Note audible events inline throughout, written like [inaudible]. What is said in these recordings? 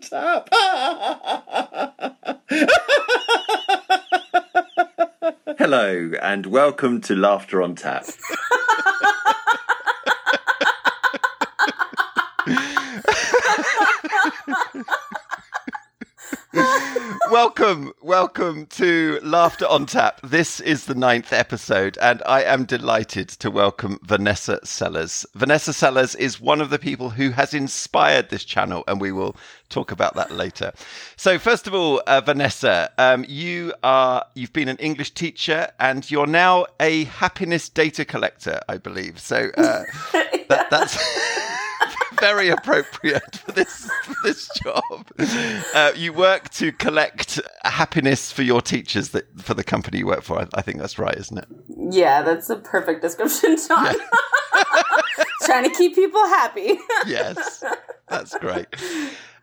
tap. [laughs] Hello, and welcome to Laughter on Tap. Welcome, welcome to Laughter on Tap. This is the ninth episode, and I am delighted to welcome Vanessa Sellers. Vanessa Sellers is one of the people who has inspired this channel, and we will talk about that later. So, first of all, uh, Vanessa, um, you are you've been an English teacher, and you're now a happiness data collector, I believe. So uh, [laughs] that, that's. [laughs] very appropriate for this for this job. Uh, you work to collect happiness for your teachers that for the company you work for. I, I think that's right, isn't it? Yeah, that's a perfect description, John. Yeah. [laughs] Trying to keep people happy. yes, that's great.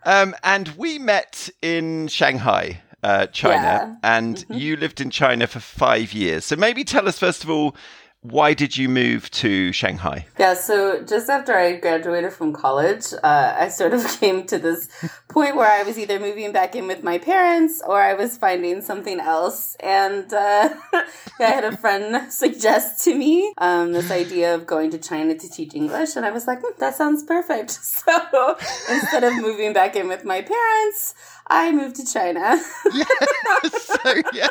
Um, and we met in Shanghai. Uh, China, yeah. and mm-hmm. you lived in China for five years. So maybe tell us first of all why did you move to Shanghai? Yeah, so just after I graduated from college, uh, I sort of [laughs] came to this point where I was either moving back in with my parents or I was finding something else. And uh, [laughs] I had a friend [laughs] suggest to me um, this idea of going to China to teach English. And I was like, hmm, that sounds perfect. So instead of moving back in with my parents, I moved to China. yes. So, yeah.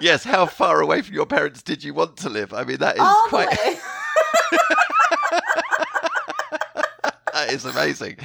Yes. How far away from your parents did you want to live? I mean, that is All quite. [laughs] that is amazing.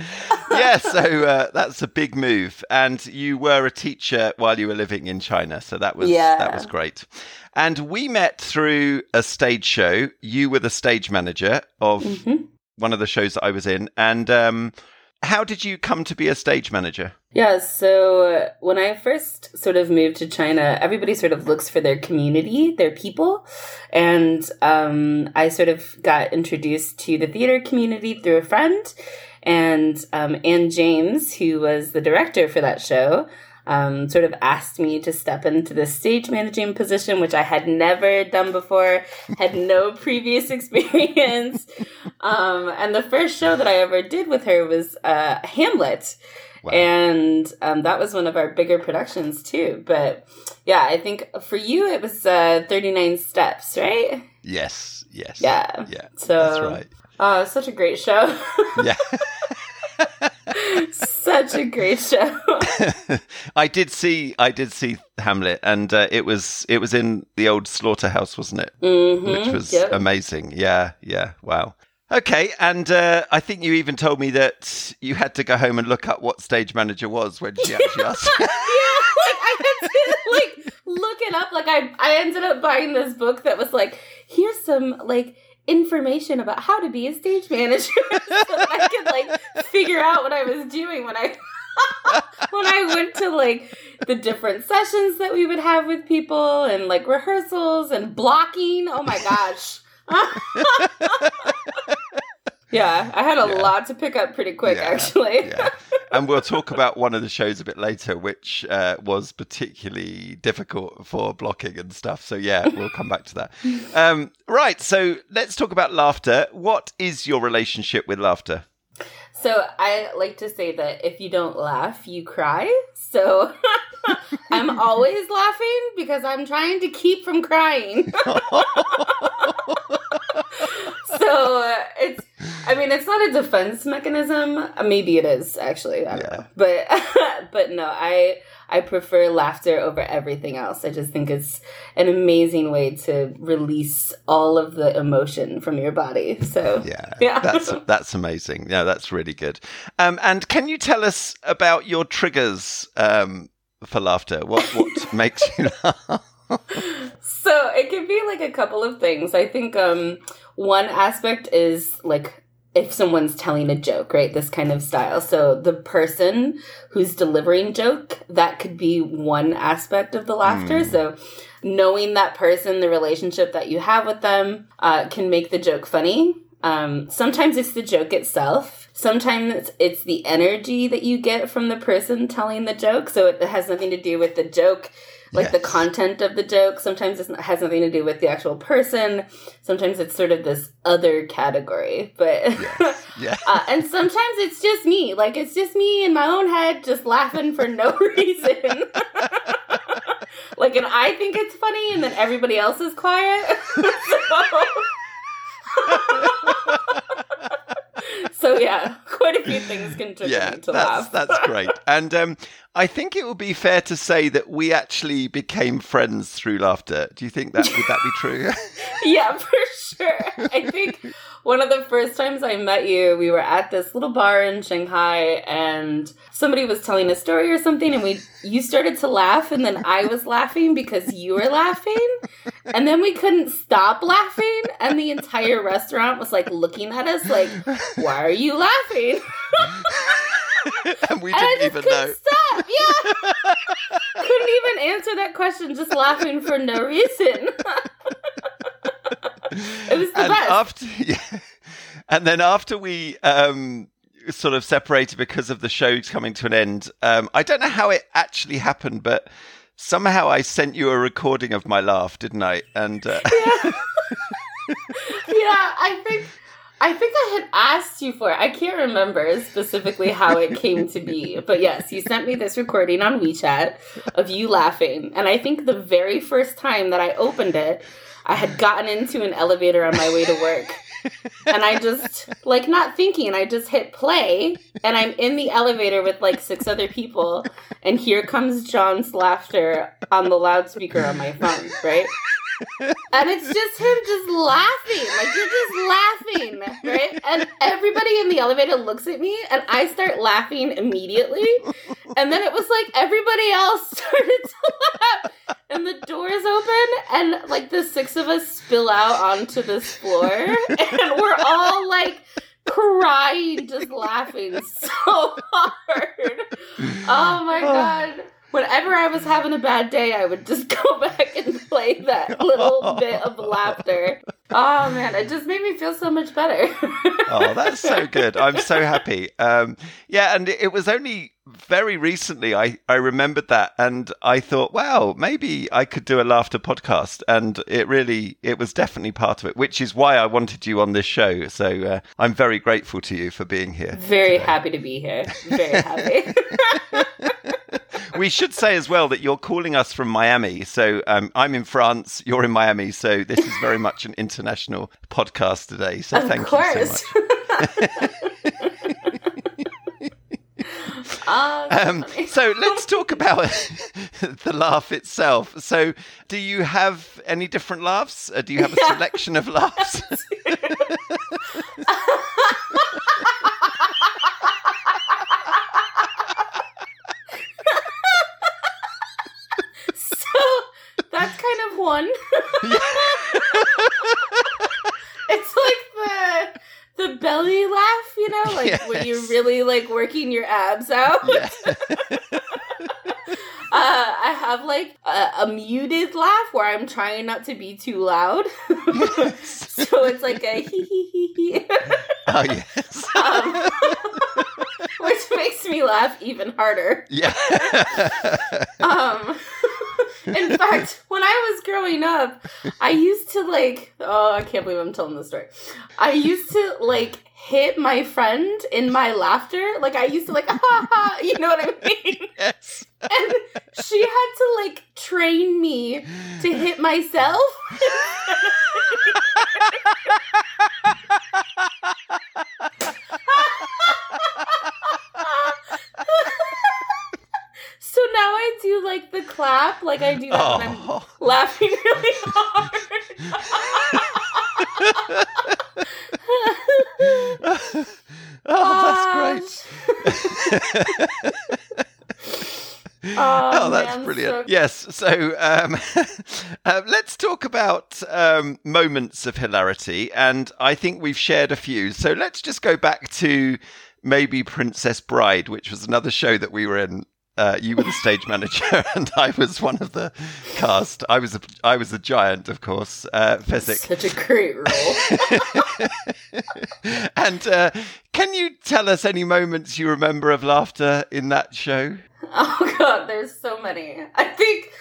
Yeah, so uh, that's a big move, and you were a teacher while you were living in China, so that was yeah. that was great. And we met through a stage show. You were the stage manager of mm-hmm. one of the shows that I was in, and um, how did you come to be a stage manager? Yeah, so when I first sort of moved to China, everybody sort of looks for their community, their people. And um, I sort of got introduced to the theater community through a friend. And um, Anne James, who was the director for that show, um, sort of asked me to step into the stage managing position, which I had never done before, had no [laughs] previous experience. Um, and the first show that I ever did with her was uh, Hamlet. Wow. And um, that was one of our bigger productions too. But yeah, I think for you it was uh, 39 Steps, right? Yes, yes. Yeah. Yeah. So, that's right. Oh, such a great show. [laughs] yeah. Such a great show. [laughs] I did see, I did see Hamlet, and uh, it was it was in the old slaughterhouse, wasn't it? Mm-hmm, Which was yep. amazing. Yeah, yeah. Wow. Okay, and uh, I think you even told me that you had to go home and look up what stage manager was when she [laughs] actually asked. yeah, like I had to like look it up. Like I, I ended up buying this book that was like, here's some like information about how to be a stage manager [laughs] so I could like figure out what I was doing when I [laughs] when I went to like the different sessions that we would have with people and like rehearsals and blocking. Oh my gosh. [laughs] Yeah, I had a yeah. lot to pick up pretty quick, yeah, actually. yeah. And we'll talk about one of the shows a bit later, which uh, was particularly difficult for blocking and stuff. So, yeah, we'll come back to that. [laughs] Um, right. So, let's talk about laughter. What is your relationship with laughter? So, I like to say that if you don't laugh, you cry. So, [laughs] I'm [laughs] always laughing because I'm trying to keep from crying. So, it's I mean, it's not a defense mechanism. Uh, maybe it is actually. I yeah. But [laughs] but no, I I prefer laughter over everything else. I just think it's an amazing way to release all of the emotion from your body. So yeah, [laughs] yeah, that's that's amazing. Yeah, that's really good. Um, and can you tell us about your triggers um, for laughter? What what [laughs] makes you laugh? So it can be like a couple of things. I think um, one aspect is like if someone's telling a joke, right? This kind of style. So the person who's delivering joke, that could be one aspect of the laughter. Mm. So knowing that person, the relationship that you have with them, uh, can make the joke funny. Um, sometimes it's the joke itself. sometimes it's the energy that you get from the person telling the joke. So it has nothing to do with the joke like yes. the content of the joke. Sometimes it has nothing to do with the actual person. Sometimes it's sort of this other category. But yes. [laughs] yeah. uh, and sometimes it's just me. Like it's just me in my own head, just laughing for no [laughs] reason. [laughs] like, and I think it's funny, and then everybody else is quiet. so yeah, quite a few things can contribute yeah, to that's, laugh. that's great. And um, I think it would be fair to say that we actually became friends through laughter. Do you think that would that be true? [laughs] yeah, for sure. I think one of the first times I met you, we were at this little bar in Shanghai and somebody was telling a story or something and we you started to laugh and then I was laughing because you were laughing. And then we couldn't stop laughing and the entire restaurant was like looking at us like, "Why are you laughing?" [laughs] [laughs] and we didn't even know. Stop. [laughs] Yeah. couldn't even answer that question just laughing for no reason. [laughs] it was the and best. After, yeah. And then after we um, sort of separated because of the show coming to an end, um, I don't know how it actually happened, but somehow I sent you a recording of my laugh, didn't I? And uh... yeah. yeah, I think I think I had asked you for it. I can't remember specifically how it came to be. But yes, you sent me this recording on WeChat of you laughing. And I think the very first time that I opened it, I had gotten into an elevator on my way to work. and I just, like, not thinking, I just hit play. And I'm in the elevator with like six other people. And here comes John's laughter on the loudspeaker on my phone, right? And it's just him just laughing. Like you're just laughing, right? And everybody in the elevator looks at me and I start laughing immediately. And then it was like everybody else [laughs] started to laugh. And the doors open and like the six of us spill out onto this floor. And we're all like crying, just laughing so hard. Oh my oh. god whenever I was having a bad day, I would just [laughs] go back and [laughs] play that little bit of laughter. Oh man, it just made me feel so much better. [laughs] oh, that's so good. I'm so happy. Um, yeah, and it was only very recently I, I remembered that and I thought, wow, maybe I could do a laughter podcast. And it really, it was definitely part of it, which is why I wanted you on this show. So uh, I'm very grateful to you for being here. Very today. happy to be here. Very happy. [laughs] we should say as well that you're calling us from Miami. So um, I'm in France, you're in Miami. So this is very much an international podcast today. So of thank course. you so much. Oh, [laughs] um, so [laughs] let's talk about [laughs] the laugh itself. So, do you have any different laughs? Uh, do you have a yeah. selection of laughs? [laughs] it's like the the belly laugh, you know, like yes. when you're really like working your abs out. Yeah. [laughs] uh, I have like a, a, muted laugh where I'm trying not to be too loud. [laughs] so it's like a hee hee hee hee. oh yes. Um, which makes me laugh even harder. Yeah. um in fact, when I was growing up, I used to like, oh, I can't believe I'm telling this story. I used to like hit my friend in my laughter. Like I used to like, [laughs] ha ha, you know what I mean? [laughs] Yes. And she had to like train me to hit myself. [laughs] So now I do like the clap, like I do that oh. when I'm oh. laughing really hard. [laughs] oh, that's great. [laughs] Oh, oh, that's man, brilliant. So... Yes. So um, [laughs] uh, let's talk about um, moments of hilarity. And I think we've shared a few. So let's just go back to maybe Princess Bride, which was another show that we were in Uh, you were the stage manager, [laughs] and I was one of the cast. I was a, I was the giant, of course, uh, Fezzik. Such a great role. [laughs] and uh, can you tell us any moments you remember of laughter in that show? [laughs] Oh god, there's so many. I think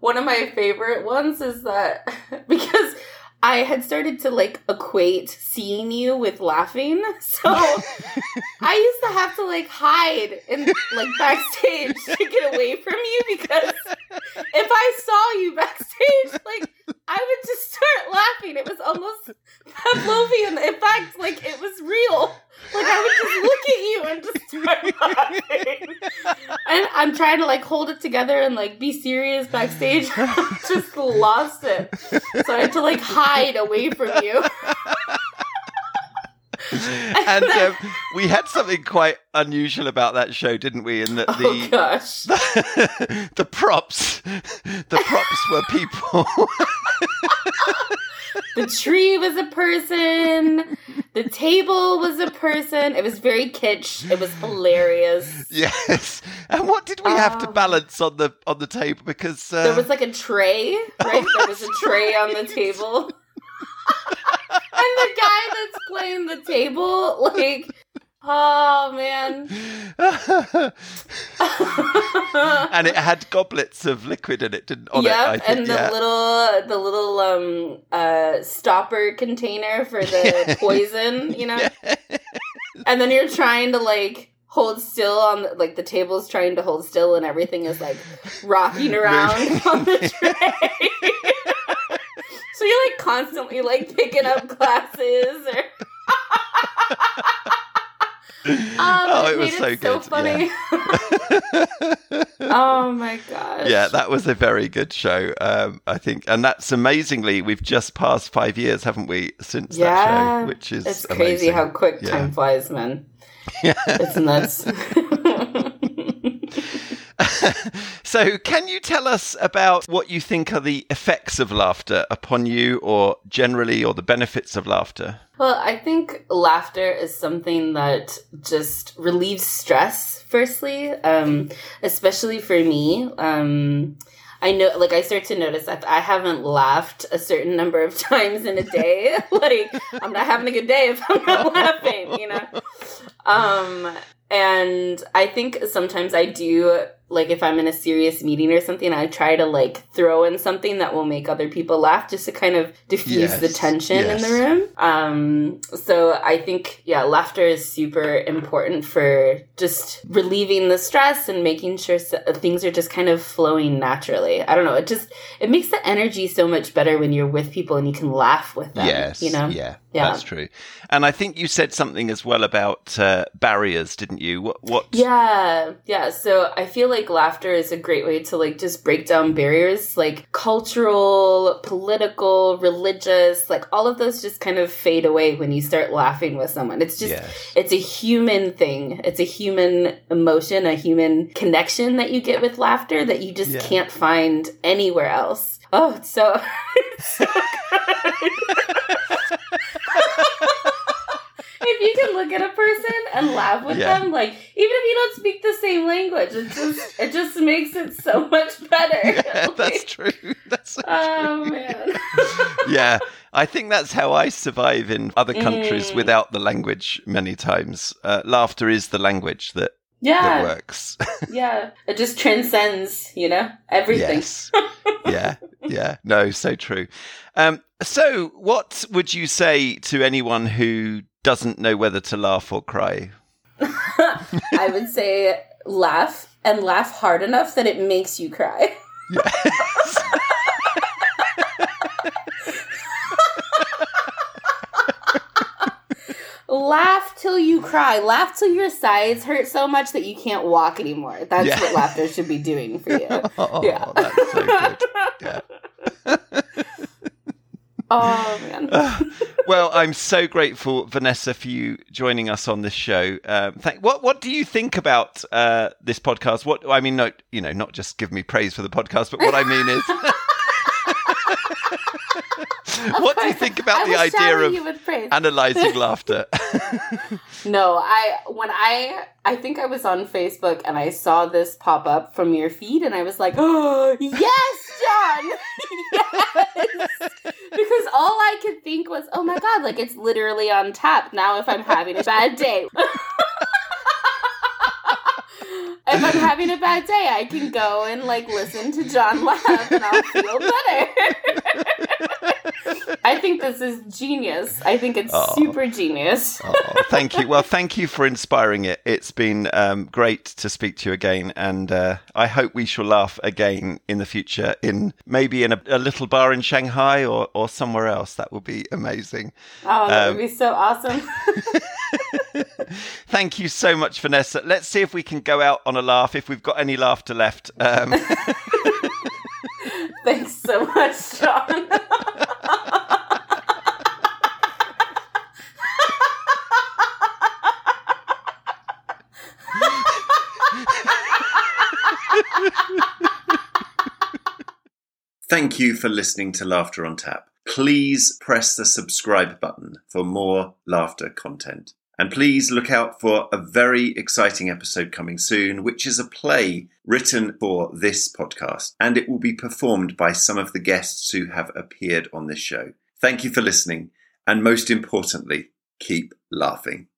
one of my favorite ones is that because I had started to like equate seeing you with laughing. So I used to have to like hide in like backstage to get away from you because if I saw you backstage, like I would just start laughing. It was almost Pavlovian. In fact, like it was real. Like I would just look at you and just start [laughs] laughing. And I'm trying to like hold it together and like be serious backstage. [laughs] just lost it. So I had to like hide away from you. [laughs] [laughs] and um, we had something quite unusual about that show, didn't we? In that the oh gosh, the, [laughs] the props, the props were people. [laughs] the tree was a person. The table was a person. It was very kitsch. It was hilarious. Yes. And what did we have to Um, balance on the on the table? Because uh, There was like a tray, right? There was a tray on the table. And the guy that's playing the table, like, oh man. [laughs] and it had goblets of liquid in it, didn't on yep, it? I think, and the yeah. little the little um uh stopper container for the [laughs] poison, you know. And then you're trying to like hold still on the, like the table's trying to hold still and everything is like rocking [laughs] around on the tray. So you're like constantly like picking up glasses or [laughs] um, oh, it was so it so good. funny. Yeah. [laughs] oh my gosh. yeah, that was a very good show. Um, I think, and that's amazingly, we've just passed five years, haven't we, since that Yeah, show? Which is It's crazy amazing. how quick Yeah. time flies, man. [laughs] Yeah. It's nuts. [laughs] so, can you tell us about what you think are the effects of laughter upon you, or generally, or the benefits of laughter? well, I think laughter is something that just relieves stress, firstly, um, especially for me. Um, I know, like, I start to notice that I haven't laughed a certain number of [laughs] times in a day. [laughs] like, I'm not having a good day if I'm not laughing, you know? Um, and I think sometimes I do, like, if I'm in a serious meeting or something, I try to, like, throw in something that will make other people laugh just to kind of diffuse Yes, the tension in the room. Um, so I think, yeah, laughter is super important for just relieving the stress and making sure s things are just kind of flowing naturally. I don't know. It just, it makes the energy so much better when you're with people and you can laugh with them. yes, You know? yeah, Yeah. that's true. And I think you said something as well about uh, barriers, didn't you? What? what Yeah, yeah. So I feel like laughter is a great way to like just break down barriers, like cultural, political, religious, like all of those just kind of fade away when you start laughing with someone. It's just Yes. it's a human thing. It's a human emotion, a human connection that you get with laughter that you just Yeah. can't find anywhere else. Oh, it's so [laughs] it's so good. [laughs] if you can look at a person and laugh with Yeah. them, like even if you don't speak the same language, it just it just makes it so [laughs] much better. Yeah, that's [laughs] true. [laughs] That's so oh man. yeah, I think that's how I survive in other countries Mm. without the language many times. Uh, laughter is the language that yeah, works. [laughs] yeah. It just transcends, you know, everything. yes. yeah, yeah. No, so true. Um, so, what would you say to anyone who doesn't know whether to laugh or cry? [laughs] I would say laugh and laugh hard enough that it makes you cry. Yes. Laugh till you cry. Laugh till your sides hurt so much that you can't walk anymore. That's Yeah. what laughter should be doing for you. [laughs] oh, Yeah. that's so good. [laughs] Yeah. Oh [laughs] man. [sighs] well, I'm so grateful, Vanessa, for you joining us on this show. Um, thank, what What do you think about uh, this podcast? What I mean, no, you know, not just give me praise for the podcast, but what I mean is, [laughs] what do you think about the idea of analyzing [laughs] laughter? [laughs] no, I when I I think I was on Facebook and I saw this pop up from your feed and I was like, "Oh, [gasps] yes, John." yes. Because all I could think was, "Oh my god, like it's literally on tap now if I'm having a bad day." if I'm having a bad day, I can go and like listen to John laugh and I'll feel better. I think this is genius. I think it's oh. super genius. oh, thank you. Well, thank you for inspiring it. It's been um, great to speak to you again, and uh, I hope we shall laugh again in the future. In maybe in a, a little bar in Shanghai or or somewhere else. That would be amazing. Oh, that um, would be so awesome. [laughs] thank you so much, Vanessa. Let's see if we can go out on a laugh if we've got any laughter left. Um... [laughs] Thanks so much, John. [laughs] Thank you for listening to Laughter on Tap. Please press the subscribe button for more laughter content. And please look out for a very exciting episode coming soon, which is a play written for this podcast, and it will be performed by some of the guests who have appeared on this show. Thank you for listening, and most importantly, keep laughing.